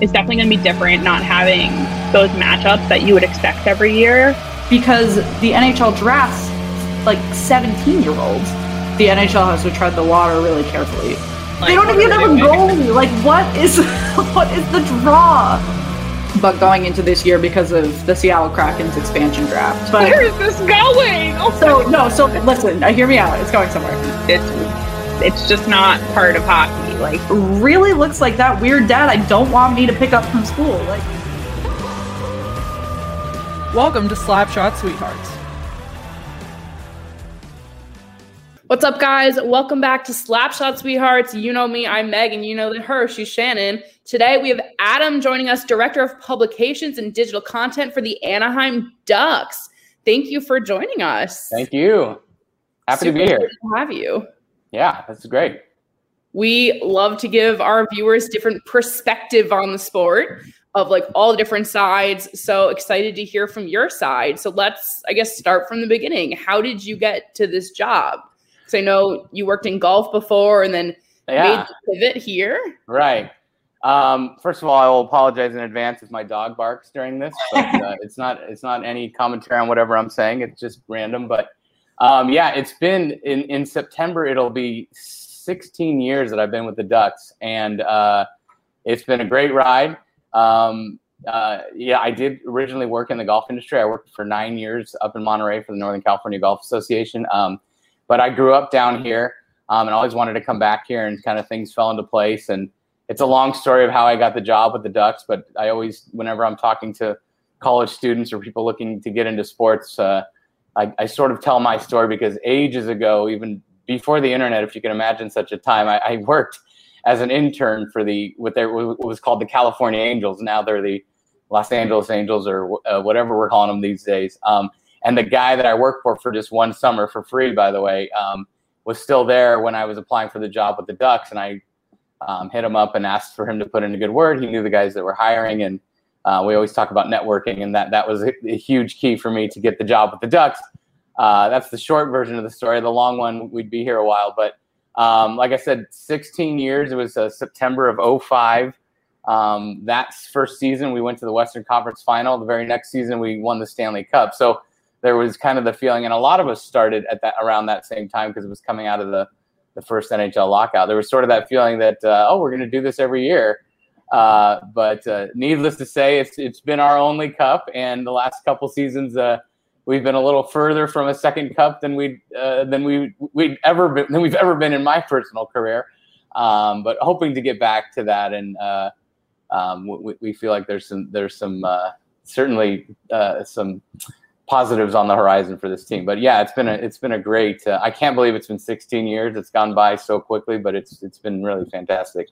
It's definitely going to be different not having those matchups that you would expect every year. Because the NHL drafts like 17 year olds. The NHL has to tread the water really carefully. Like, they don't even have a goalie. Like, what is what is the draw? But going into this year because of the Seattle Kraken's expansion draft. But, Where is this going? Oh so no, so listen, uh, hear me out. It's going somewhere. It's it's just not part of hockey. Like, really looks like that weird dad I don't want me to pick up from school. Like, welcome to Slapshot Sweethearts. What's up, guys? Welcome back to Slapshot Sweethearts. You know me, I'm Meg, and you know that her, she's Shannon. Today we have Adam joining us, Director of Publications and Digital Content for the Anaheim Ducks. Thank you for joining us. Thank you. Happy Super to be here. To have you. Yeah, that's great. We love to give our viewers different perspective on the sport of like all the different sides. So excited to hear from your side. So let's, I guess, start from the beginning. How did you get to this job? Because I know you worked in golf before and then yeah. made the pivot here. Right. Um, first of all, I will apologize in advance if my dog barks during this. But, uh, it's not it's not any commentary on whatever I'm saying. It's just random. But um, yeah, it's been in in September. It'll be 16 years that I've been with the Ducks, and uh, it's been a great ride. Um, uh, yeah, I did originally work in the golf industry. I worked for nine years up in Monterey for the Northern California Golf Association. Um, but I grew up down here um, and always wanted to come back here, and kind of things fell into place. And it's a long story of how I got the job with the Ducks. But I always, whenever I'm talking to college students or people looking to get into sports, uh, I, I, sort of tell my story because ages ago, even before the internet, if you can imagine such a time, I, I worked as an intern for the what, they, what was called the California Angels. Now they're the Los Angeles Angels or uh, whatever we're calling them these days. Um, and the guy that I worked for for just one summer for free, by the way, um, was still there when I was applying for the job with the Ducks, and I um, hit him up and asked for him to put in a good word. He knew the guys that were hiring, and uh, we always talk about networking, and that that was a, a huge key for me to get the job with the Ducks. Uh, that's the short version of the story. The long one, we'd be here a while. But um, like I said, 16 years. It was uh, September of 05. Um, that first season, we went to the Western Conference Final. The very next season, we won the Stanley Cup. So there was kind of the feeling, and a lot of us started at that around that same time because it was coming out of the the first NHL lockout. There was sort of that feeling that uh, oh, we're going to do this every year. Uh, but uh, needless to say, it's it's been our only cup, and the last couple seasons uh, we've been a little further from a second cup than we uh, than we we'd ever been than we've ever been in my personal career. Um, but hoping to get back to that, and uh, um, we, we, feel like there's some there's some uh, certainly some positives on the horizon for this team. But yeah, it's been a it's been a great. I can't believe it's been 16 years. It's gone by so quickly, but it's it's been really fantastic.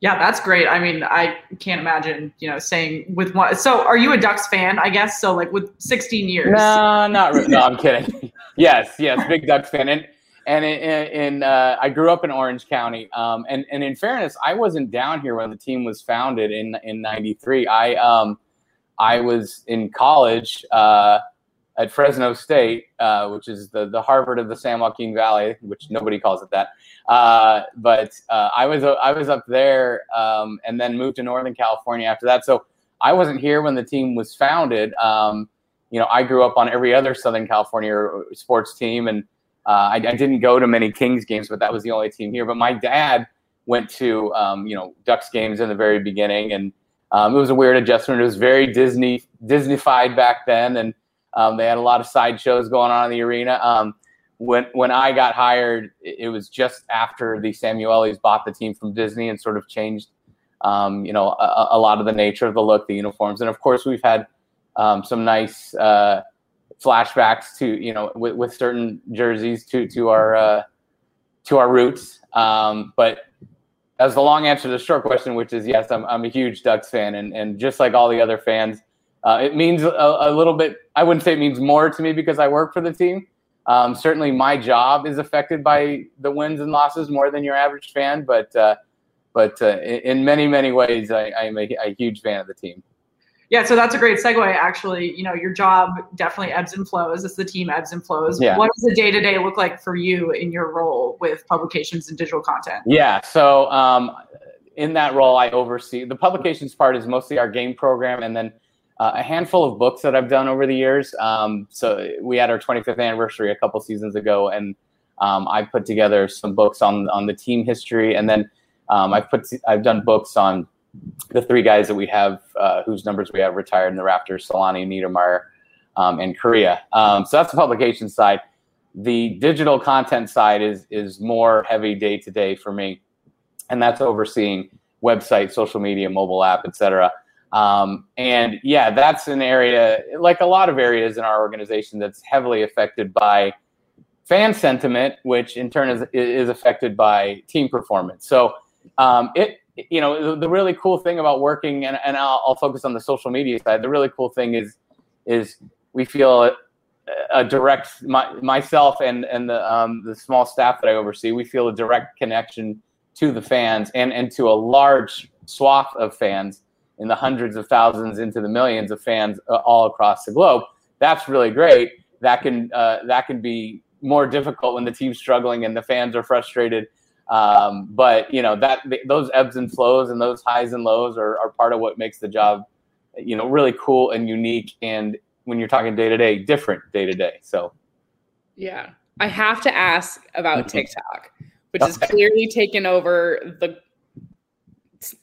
Yeah, that's great. I mean, I can't imagine, you know, saying with one. So, are you a Ducks fan? I guess so. Like with 16 years. No, not really. No, I'm kidding. yes, yes, big Ducks fan. And and in, in uh, I grew up in Orange County. Um, and and in fairness, I wasn't down here when the team was founded in in '93. I um, I was in college. Uh, at Fresno State, uh, which is the, the Harvard of the San Joaquin Valley, which nobody calls it that. Uh, but uh, I was I was up there um, and then moved to Northern California after that. So I wasn't here when the team was founded. Um, you know, I grew up on every other Southern California sports team, and uh, I, I, didn't go to many Kings games, but that was the only team here. But my dad went to um, you know Ducks games in the very beginning, and um, it was a weird adjustment. It was very Disney Disneyfied back then, and um, they had a lot of sideshows going on in the arena. Um, when when I got hired, it was just after the Samuelis bought the team from Disney and sort of changed, um, you know, a, a, lot of the nature of the look, the uniforms, and of course we've had um, some nice uh, flashbacks to you know with, with, certain jerseys to to our uh, to our roots. Um, but as the long answer to the short question, which is yes, I'm, I'm a huge Ducks fan, and, and just like all the other fans, uh, it means a, a, little bit. I wouldn't say it means more to me because I work for the team. Um, certainly, my job is affected by the wins and losses more than your average fan, but uh, but uh, in many many ways, I, I'm a, a huge fan of the team. Yeah, so that's a great segue. Actually, you know, your job definitely ebbs and flows as the team ebbs and flows. Yeah. What does the day to day look like for you in your role with publications and digital content? Yeah, so um, in that role, I oversee the publications part is mostly our game program, and then uh, a handful of books that I've done over the years. Um, so we had our 25th anniversary a couple seasons ago, and um, I put together some books on on the team history, and then um, I've put I've done books on the three guys that we have, uh, whose numbers we have retired in the Raptors, Selanne, Niedermayer, um, and Kariya. Um, so that's the publication side. The digital content side is is more heavy day to day for me, and that's overseeing website, social media, mobile app, etc. Um, and yeah, that's an area like a lot of areas in our organization that's heavily affected by fan sentiment, which in turn is is affected by team performance. So um, it you know, the, really cool thing about working, and, and I'll, I'll, focus on the social media side. The really cool thing is, is we feel a, a direct my, myself and and the um, the small staff that I oversee. We feel a direct connection to the fans and and to a large swath of fans in the hundreds of thousands into the millions of fans uh, all across the globe. That's really great. That can uh, that can be more difficult when the team's struggling and the fans are frustrated um, but you know that those ebbs and flows and those highs and lows are, are part of what makes the job, you know, really cool and unique. And when you're talking day to day, different day to day. So, yeah, I have to ask about. TikTok, which has clearly taken over the,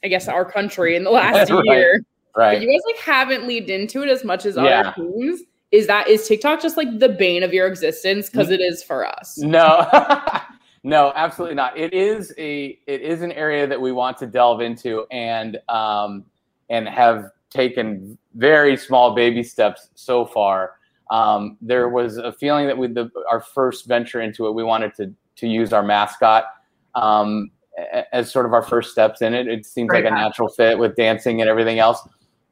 I guess, our country in the last right. year. Right. But you guys like haven't leaned into it as much as yeah. other teams. Is that is TikTok just like the bane of your existence because it is for us? No. No, absolutely not. It is a it is an area that we want to delve into and um, and have taken very small baby steps so far. Um, there was a feeling that with the our first venture into it, we wanted to to use our mascot um, as sort of our first steps in it. It seems like a natural fit with dancing and everything else.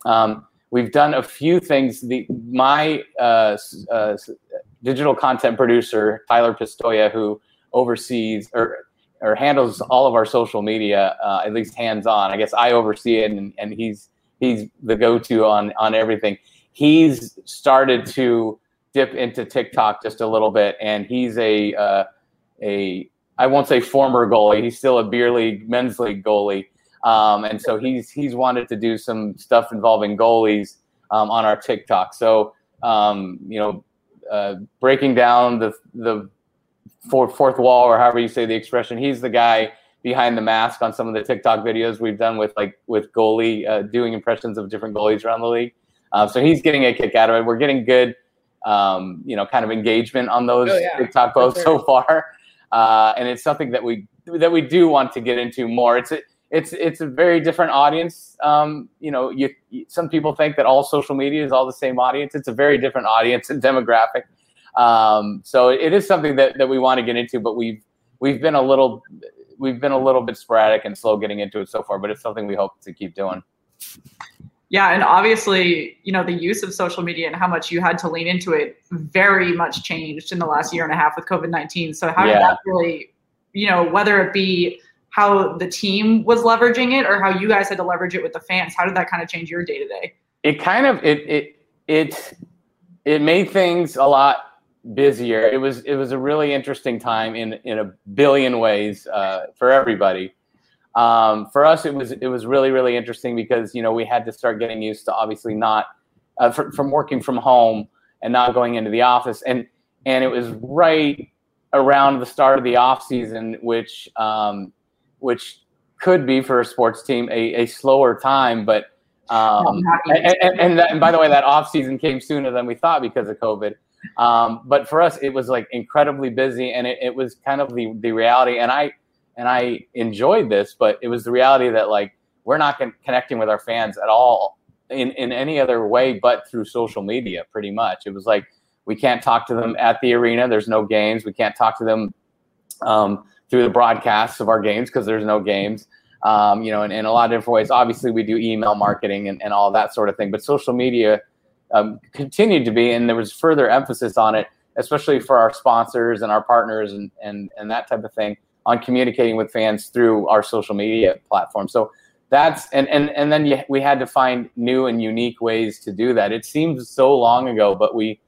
Um, we've done a few things. The my uh, uh, digital content producer Tyler Pistoia, who oversees or or handles all of our social media, uh, at least hands on. I guess I oversee it, and, and he's he's the go to on on everything. He's started to dip into TikTok just a little bit, and he's a uh, a I won't say former goalie. He's still a beer league, men's league goalie, um, and so he's he's wanted to do some stuff involving goalies um, on our TikTok. So um, you know, uh, breaking down the the fourth, fourth wall or however you say the expression. He's the guy behind the mask on some of the TikTok videos we've done with like with goalie uh, doing impressions of different goalies around the league. Uh, so he's getting a kick out of it. We're getting good, um, you know, kind of engagement on those oh, yeah. TikTok posts sure. so far, uh, and it's something that we that we do want to get into more. It's a, it's it's a very different audience. Um, you know, you, some people think that all social media is all the same audience. It's a very different audience and demographic. Um, so it is something that, that we want to get into, but we've we've been a little we've been a little bit sporadic and slow getting into it so far, but it's something we hope to keep doing. Yeah, and obviously, you know, the use of social media and how much you had to lean into it very much changed in the last year and a half with COVID nineteen. So how yeah. did that really, you know, whether it be how the team was leveraging it or how you guys had to leverage it with the fans, how did that kind of change your day to day? It kind of it it it it made things a lot busier. It was it was a really interesting time in in a billion ways uh, for everybody. Um, for us, it was it was really really interesting because you know we had to start getting used to obviously not uh, for, from working from home and not going into the office, and and it was right around the start of the off season, which um, which could be for a sports team a, a slower time, but um, and, and, and, that, and, by the way, that off season came sooner than we thought because of COVID. Um, but for us, it was like incredibly busy, and it, it was kind of the the reality. And I and I enjoyed this, but it was the reality that like we're not con- connecting with our fans at all in in any other way but through social media. Pretty much, it was like we can't talk to them at the arena. There's no games. We can't talk to them um, through the broadcasts of our games because there's no games um, you know, in, in, a lot of different ways. Obviously, we do email marketing and, and all that sort of thing, but social media um, continued to be, and there was further emphasis on it, especially for our sponsors and our partners and, and, and that type of thing on communicating with fans through our social media platform. So that's, and, and, and then you, we had to find new and unique ways to do that. It seems so long ago, but we,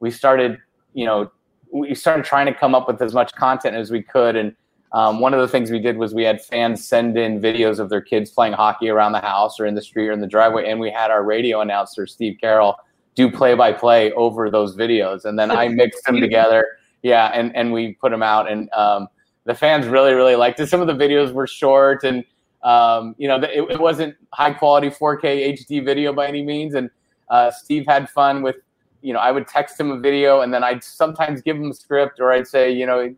we started, you know, we started trying to come up with as much content as we could and um, one of the things we did was we had fans send in videos of their kids playing hockey around the house or in the street or in the driveway, and we had our radio announcer Steve Carroll do play by play over those videos, and then I mixed them together. Yeah, and and we put them out, and um, the fans really really liked it. Some of the videos were short, and um, you know it, it, wasn't high quality 4K HD video by any means, and uh, Steve had fun with. You know, I would text him a video, and then I'd sometimes give him a script, or I'd say, you know,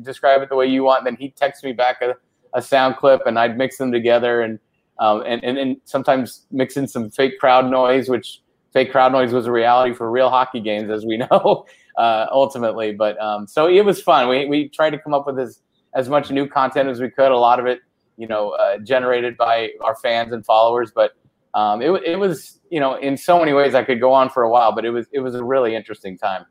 describe it the way you want. Then he'd text me back a, a sound clip, and I'd mix them together, and um, and, and and sometimes mix in some fake crowd noise, which fake crowd noise was a reality for real hockey games, as we know, uh, ultimately. But um, so it was fun. We we tried to come up with as as much new content as we could. A lot of it, you know, uh, generated by our fans and followers, but. Um, it, it was you know in so many ways I could go on for a while, but it was it was a really interesting time.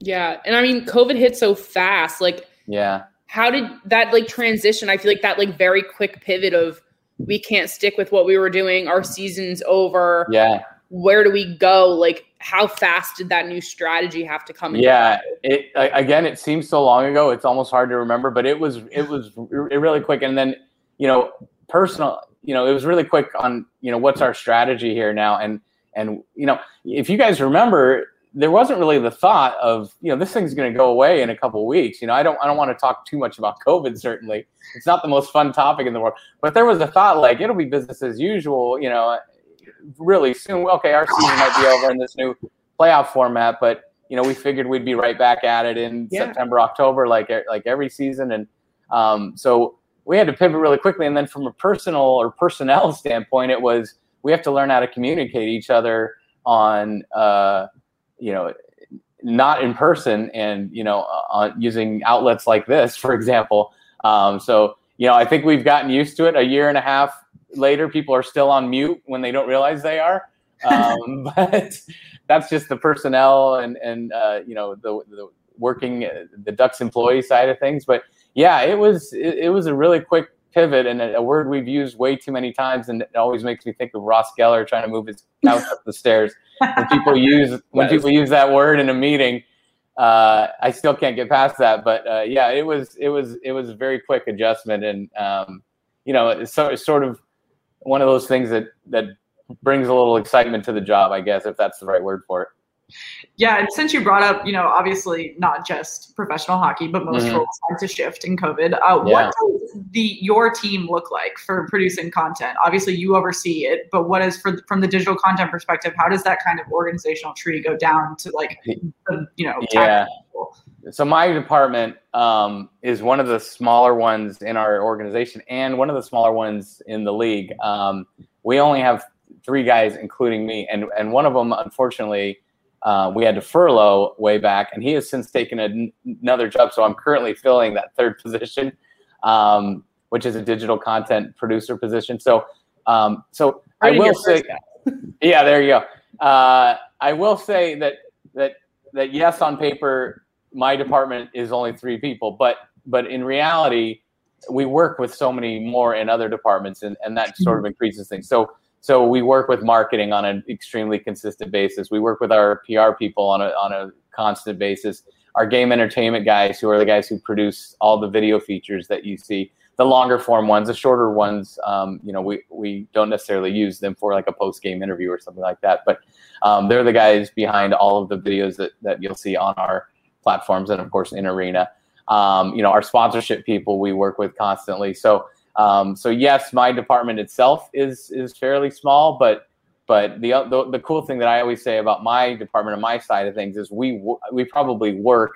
Yeah, and I mean, COVID hit so fast. Like, yeah. How did that like transition? I feel like that like very quick pivot of we can't stick with what we were doing. Our season's over. Yeah. Where do we go? Like, how fast did that new strategy have to come? In? Yeah. It again, it seems so long ago. It's almost hard to remember, but it was it was really quick. And then you know, personal. You know, it was really quick on you know what's our strategy here now, and and you know, if you guys remember, there wasn't really the thought of you know this thing's going to go away in a couple weeks you know i don't i don't want to talk too much about covid certainly it's not the most fun topic in the world but there was a thought like it'll be business as usual you know really soon okay our season might be over in this new playoff format but you know we figured we'd be right back at it in yeah. september october like like every season and um, so we had to pivot really quickly and then from a personal or personnel standpoint it was we have to learn how to communicate each other on uh, you know not in person and you know uh, using outlets like this for example um, so you know i think we've gotten used to it a year and a half later people are still on mute when they don't realize they are. Um, but that's just the personnel and and uh, you know the, the working the ducks employee side of things. But yeah it was it, it was a really quick pivot and a, a, word we've used way too many times. And it always makes me think of ross geller trying to move his couch up the stairs. When people use when yes. people use that word in a meeting. Uh, I still can't get past that, but uh, yeah, it was it was it was a very quick adjustment, and um, you know, so, it's sort of one of those things that that brings a little excitement to the job, I guess, if that's the right word for it. Yeah, and since you brought up, you know, obviously not just professional hockey, but most mm-hmm. roles had to shift in COVID. Uh, yeah. What does the your team look like for producing content? Obviously, you oversee it, but what is for from the digital content perspective? How does that kind of organizational tree go down to like, the, you know, yeah. So my department um, is one of the smaller ones in our organization, and one of the smaller ones in the league. Um, we only have three guys, including me, and and one of them, unfortunately uh, we had to furlough way back, and he has since taken a, another job. So I'm currently filling that third position, um, which is a digital content producer position. So, um, so I will say, yeah, there you go. Uh, I will say that that that yes, on paper, my department is only three people, but but in reality, we work with so many more in other departments, and and that sort of increases things. So so we work with marketing on an extremely consistent basis. We work with our PR people on a on a constant basis. Our game entertainment guys, who are the guys who produce all the video features that you see, the longer form ones, the shorter ones, um, you know, we we don't necessarily use them for like a post game interview or something like that. But um, they're the guys behind all of the videos that that you'll see on our platforms and of course in Arena. Um, you know, our sponsorship people we work with constantly. So Um, so yes, my department itself is is fairly small, but but the, the the cool thing that I always say about my department and my side of things is we we probably work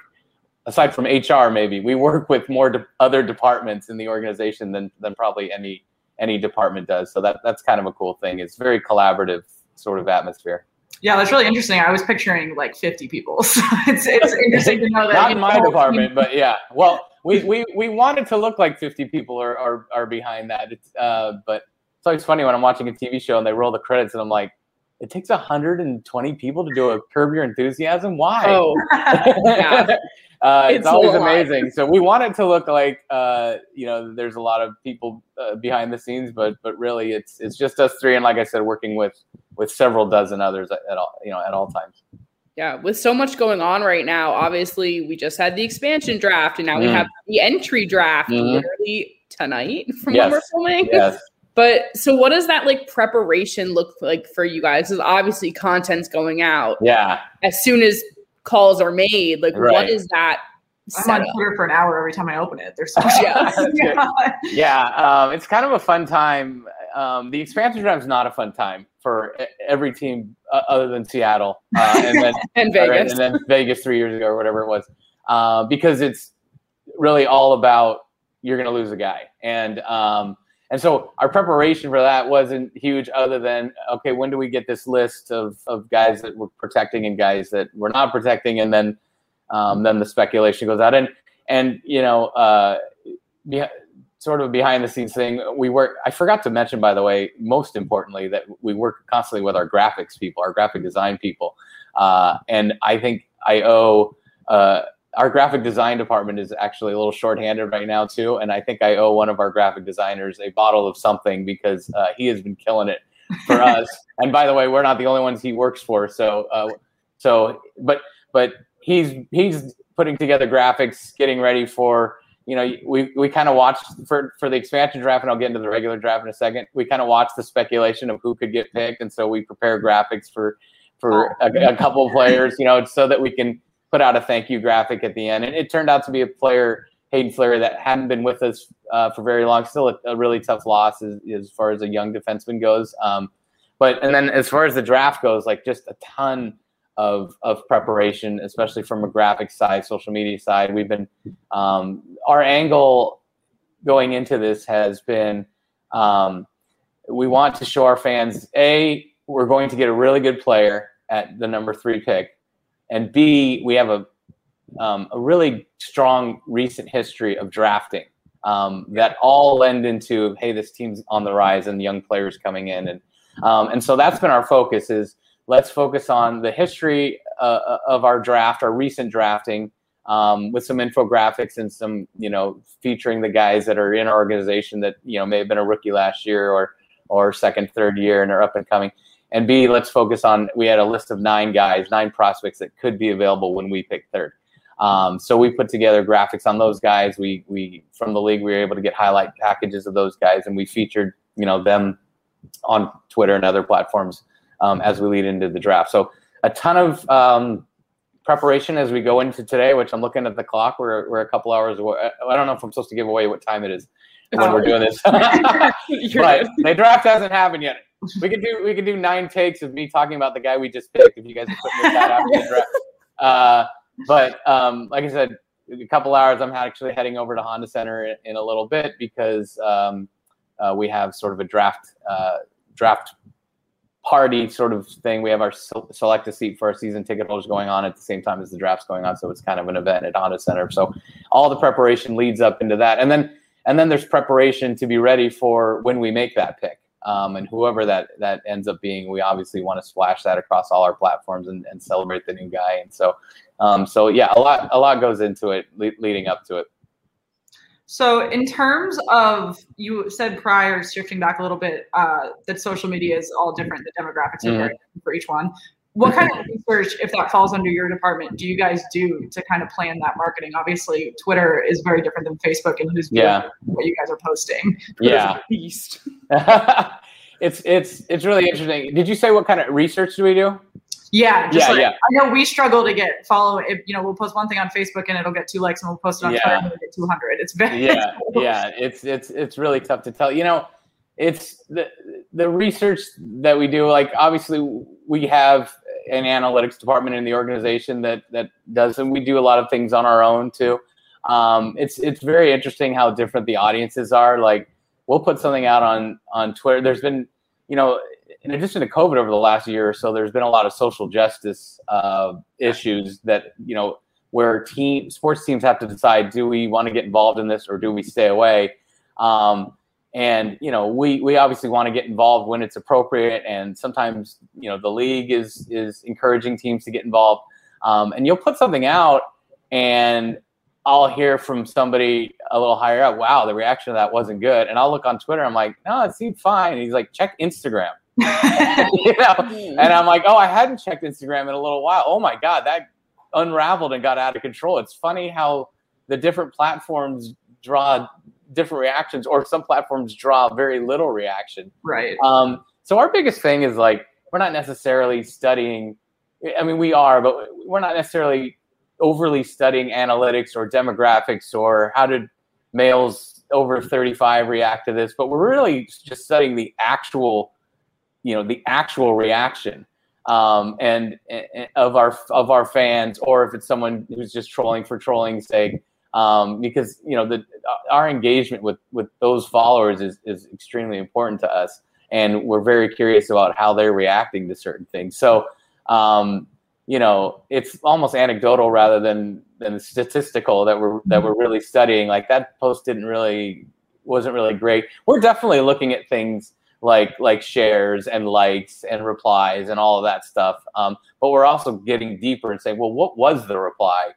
aside from HR maybe we work with more de- other departments in the organization than than probably any any department does. So that that's kind of a cool thing. It's very collaborative sort of atmosphere. Yeah, that's really interesting. I was picturing like 50 people. So it's, it's interesting to know that. Not in my department, but yeah. Well, we, we, we wanted to look like 50 people are, are, are behind that. It's, uh, but it's always funny when I'm watching a TV show and they roll the credits and I'm like, it takes 120 people to do a Curb Your Enthusiasm. Why? Oh, yeah. uh, it's, it's, always amazing. So we want it to look like uh, you know there's a lot of people uh, behind the scenes, but but really it's it's just us three, and like I said, working with with several dozen others at, all you know at all times. Yeah, with so much going on right now, obviously we just had the expansion draft, and now mm. we have the entry draft mm-hmm. literally tonight from yes. when we're filming. Yes. But so, what does that like preparation look like for you guys? Because obviously, content's going out. Yeah. As soon as calls are made, like right. what is that? I'm on Twitter for an hour every time I open it. There's so much. yeah, yeah. Um, it's kind of a fun time. Um, the expansion draft is not a fun time for every team uh, other than Seattle uh, and then and Vegas and then Vegas three years ago or whatever it was, uh, because it's really all about you're going to lose a guy and um, and so our preparation for that wasn't huge, other than okay, when do we get this list of, of guys that we're protecting and guys that we're not protecting, and then um, then the speculation goes out. And and you know, uh, be, sort of behind the scenes thing, we work. I forgot to mention, by the way, most importantly, that we work constantly with our graphics people, our graphic design people, uh, and I think I owe. Uh, our graphic design department is actually a little shorthanded right now too, and I think I owe one of our graphic designers a bottle of something because uh, he has been killing it for us. and by the way, we're not the only ones he works for. So, uh, so, but but he's he's putting together graphics, getting ready for you know we we kind of watched for for the expansion draft, and I'll get into the regular draft in a second. We kind of watched the speculation of who could get picked, and so we prepare graphics for for a, a couple players, you know, so that we can put out a thank you graphic at the end. And it turned out to be a player, Haydn Fleury, that hadn't been with us uh, for very long. Still a, a really tough loss as, as, far as a young defenseman goes. Um, but and then as far as the draft goes, like just a ton of of preparation, especially from a graphic side, social media side. We've been um, our angle going into this has been um, we want to show our fans a we're going to get a really good player at the number three pick and B, we have a um, a really strong recent history of drafting um, that all lend into hey, this team's on the rise and young players coming in, and um, and so that's been our focus is let's focus on the history uh, of our draft, our recent drafting. Um, with some infographics and some, you know, featuring the guys that are in our organization that you know may have been a rookie last year or or second, third year and are up and coming and B, let's focus on. We had a list of nine guys, nine prospects that could be available when we pick third. Um, so we put together graphics on those guys. We we from the league we were able to get highlight packages of those guys, and we featured you know them on Twitter and other platforms um, as we lead into the draft. So a ton of um, preparation as we go into today, which I'm looking at the clock. We're we're a couple hours away. I don't know if I'm supposed to give away what time it is when we're doing this. but the draft hasn't happened yet we could do we could do nine takes of me talking about the guy we just picked if you guys are putting this out after the draft. Uh, but um, like I said, a couple hours. I'm actually heading over to Honda Center in, in a little bit because um, uh, we have sort of a draft uh, draft party sort of thing. We have our select a seat for our season ticket holders going on at the same time as the draft's going on, so it's kind of an event at Honda Center. So all the preparation leads up into that, and then and then there's preparation to be ready for when we make that pick. Um, and whoever that that ends up being, we obviously want to splash that across all our platforms and, and celebrate the new guy. And so, um, so yeah, a lot a lot goes into it le- leading up to it. So, in terms of you said prior, shifting back a little bit, uh, that social media is all different. The demographics are mm-hmm. very for each one. What kind of research, if that falls under your department, do you guys do to kind of plan that marketing? Obviously, Twitter is very different than Facebook, and who's yeah. what you guys are posting. Yeah, it's it's it's really interesting. Did you say what kind of research do we do? Yeah, just Yeah, like, yeah. I know we struggle to get follow. If, you know, we'll post one thing on Facebook and it'll get two likes, and we'll post it on Yeah. Twitter and it'll get two hundred. It's very yeah, yeah. It's it's it's really tough to tell. You know, it's the the research that we do. Like obviously, we have an analytics department in the organization that that does, and we do a lot of things on our own too. Um, it's it's very interesting how different the audiences are. Like we'll put something out on on Twitter. There's been, you know, in addition to COVID over the last year or so, there's been a lot of social justice uh, issues that you know where team sports teams have to decide: do we want to get involved in this or do we stay away? Um, and you know, we we obviously want to get involved when it's appropriate, and sometimes you know the league is is encouraging teams to get involved. Um, and you'll put something out, and I'll hear from somebody a little higher up, wow, the reaction to that wasn't good. And I'll look on Twitter, I'm like, no, it seemed fine. And he's like, check Instagram. you know? And I'm like, oh, I hadn't checked Instagram in a little while. Oh my God, that unraveled and got out of control. It's funny how the different platforms draw different reactions, or some platforms draw very little reaction. right. Um, so our biggest thing is like we're not necessarily studying. I mean, we are, but we're not necessarily overly studying analytics or demographics or how did males over 35 react to this. But we're really just studying the actual, you know, the actual reaction um, and, and of our of our fans, or if it's someone who's just trolling for trolling's sake. Um, because you know the our engagement with with those followers is is extremely important to us and we're very curious about how they're reacting to certain things. So, um, you know, it's almost anecdotal rather than than statistical that we're that we're really studying. Like that post didn't really wasn't really great. We're definitely looking at things like like shares and likes and replies and all of that stuff. Um, but we're also getting deeper and saying, well, what was the reply?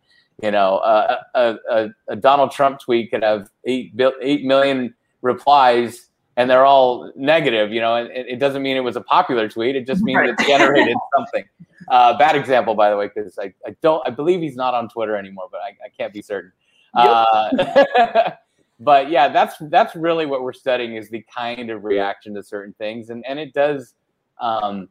You know, uh, a, a, a Donald Trump tweet could have eight bil- eight million replies and they're all negative, you know, and it, doesn't mean it was a popular tweet. It just means Right. it generated something. Uh, bad example, by the way, because I, I don't, I believe he's not on Twitter anymore, but I, I can't be certain. Uh, but yeah, that's that's really what we're studying is the kind of reaction to certain things, and and it does, um,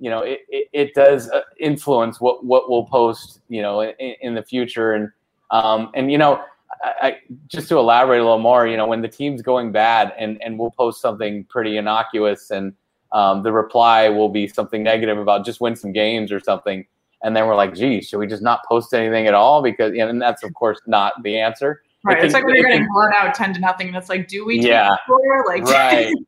you know, it, it, it does uh, influence what what we'll post, you know, in, in the future, and um, and you know, I, just to elaborate a little more, you know, when the team's going bad and, and we'll post something pretty innocuous and um, the reply will be something negative about just win some games or something. And then we're like, geez, should we just not post anything at all? Because, and that's of course not the answer. Right. It It's can- like when you're it getting blown out ten to nothing, and it's like, do we? Yeah. score? Like, right.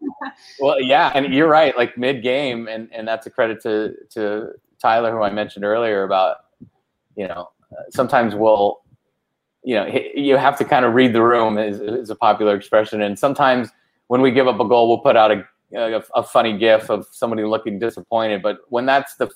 Well, yeah, and you're right. Like mid game, and and that's a credit to to Tyler, who I mentioned earlier about, you know, sometimes we'll, you know, you have to kind of read the room is, is a popular expression, and sometimes when we give up a goal, we'll put out a a, a funny gif of somebody looking disappointed. But when that's the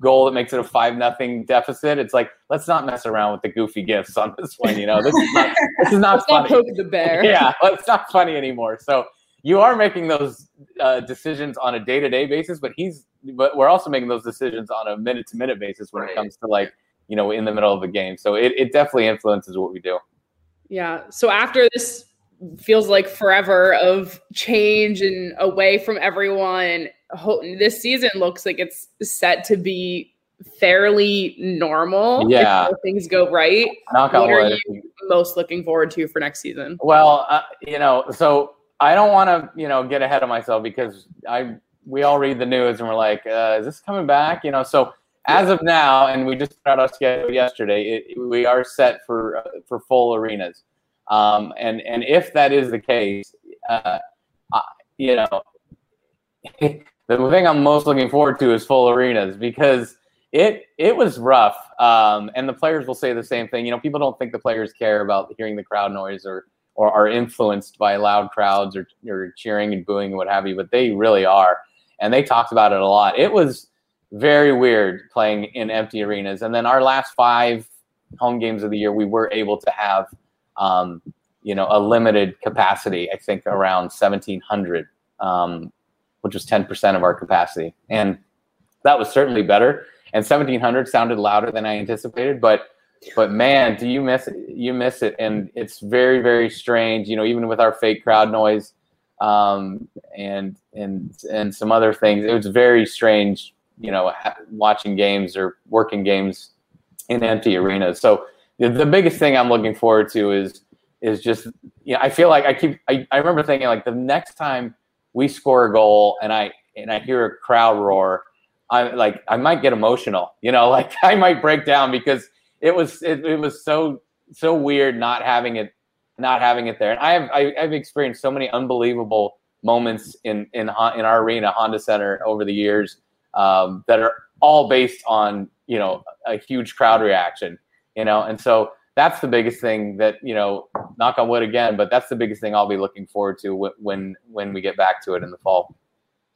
goal that makes it a five nothing deficit, it's like let's not mess around with the goofy gifs on this one. You know, this is not this is not Let's not funny poke the bear. yeah, well, it's not funny anymore. So you are making those uh, decisions on a day to day basis, but he's but we're also making those decisions on a minute to minute basis when Right. it comes to like you know in the middle of the game. So it, it definitely influences what we do. Yeah. So after this feels like forever of change and away from everyone, this season looks like it's set to be fairly normal. Yeah. If things go right. Knock on What are wood. you most looking forward to for next season? Well, uh, you know, so I don't want to, you know, get ahead of myself because I we all read the news and we're like, uh, is this coming back? You know, so as of now, and we just put out our schedule yesterday, it, we are set for uh, for full arenas, um, and and if that is the case, uh, I, you know, the thing I'm most looking forward to is full arenas because it it was rough, um, and the players will say the same thing. You know, people don't think the players care about hearing the crowd noise or or are influenced by loud crowds or, or cheering and booing and what have you, but they really are. And they talked about it a lot. It was very weird playing in empty arenas. And then our last five home games of the year, we were able to have, um, you know, a limited capacity, I think around 1700, um, which was 10% of our capacity. And that was certainly better. And 1700 sounded louder than I anticipated, but but man, do you miss it? You miss it, and it's very, very strange. You know, even with our fake crowd noise, um, and and and some other things, it was very strange you know watching games or working games in empty arenas. So the, biggest thing I'm looking forward to is is just you know I feel like I keep I, I remember thinking like the next time we score a goal and I and I hear a crowd roar, I like I might get emotional, you know, like I might break down because it was it, it was so so weird not having it not having it there. And I have I, I've experienced so many unbelievable moments in in in our arena Honda Center over the years um, that are all based on you know a huge crowd reaction, you know, and so that's the biggest thing that you know knock on wood again but that's the biggest thing i'll be looking forward to when when we get back to it in the fall.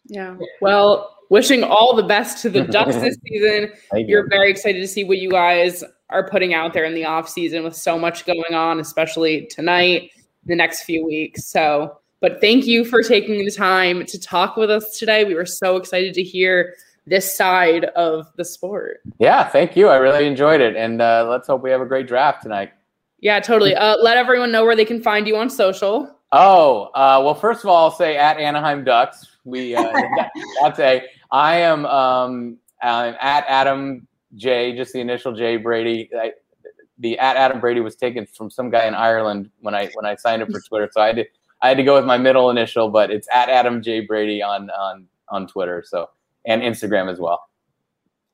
Yeah. Well wishing all the best to the ducks this season. You're very excited to see what you guys are putting out there in the off season with so much going on especially tonight the next few weeks. So but thank you for taking the time to talk with us today. We were so excited to hear this side of the sport. Yeah, thank you. I really enjoyed it, and uh, let's hope we have a great draft tonight. Yeah, totally. Uh, let everyone know where they can find you on social. Oh, uh, well, first of all, I'll say at Anaheim Ducks. We uh, that's a. I am um, I'm at Adam J, just the initial J Brady. I, the at Adam Brady was taken from some guy in Ireland when I when I signed up for Twitter, so I had to I had to go with my middle initial, but it's at Adam J Brady on on on Twitter. So and Instagram as well.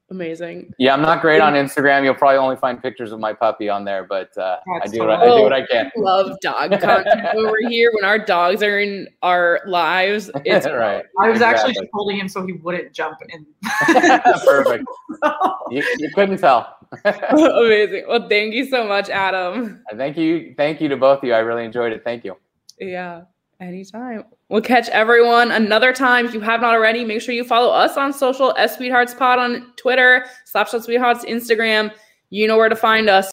Amazing. Yeah, I'm not great on Instagram. You'll probably only find pictures of my puppy on there, but uh, I do what I, I do what I can. Love dog content over here. When our dogs are in our lives, it's right. I was exactly. actually just holding him so he wouldn't jump in. Perfect. you, you couldn't tell. Amazing. Well, thank you so much, Adam. Thank you. Thank you to both of you. I really enjoyed it. Thank you. Yeah. Anytime. We'll catch everyone another time. If you have not already, make sure you follow us on social, S Sweethearts Pod on Twitter, Slapshot Sweethearts Instagram. You know where to find us.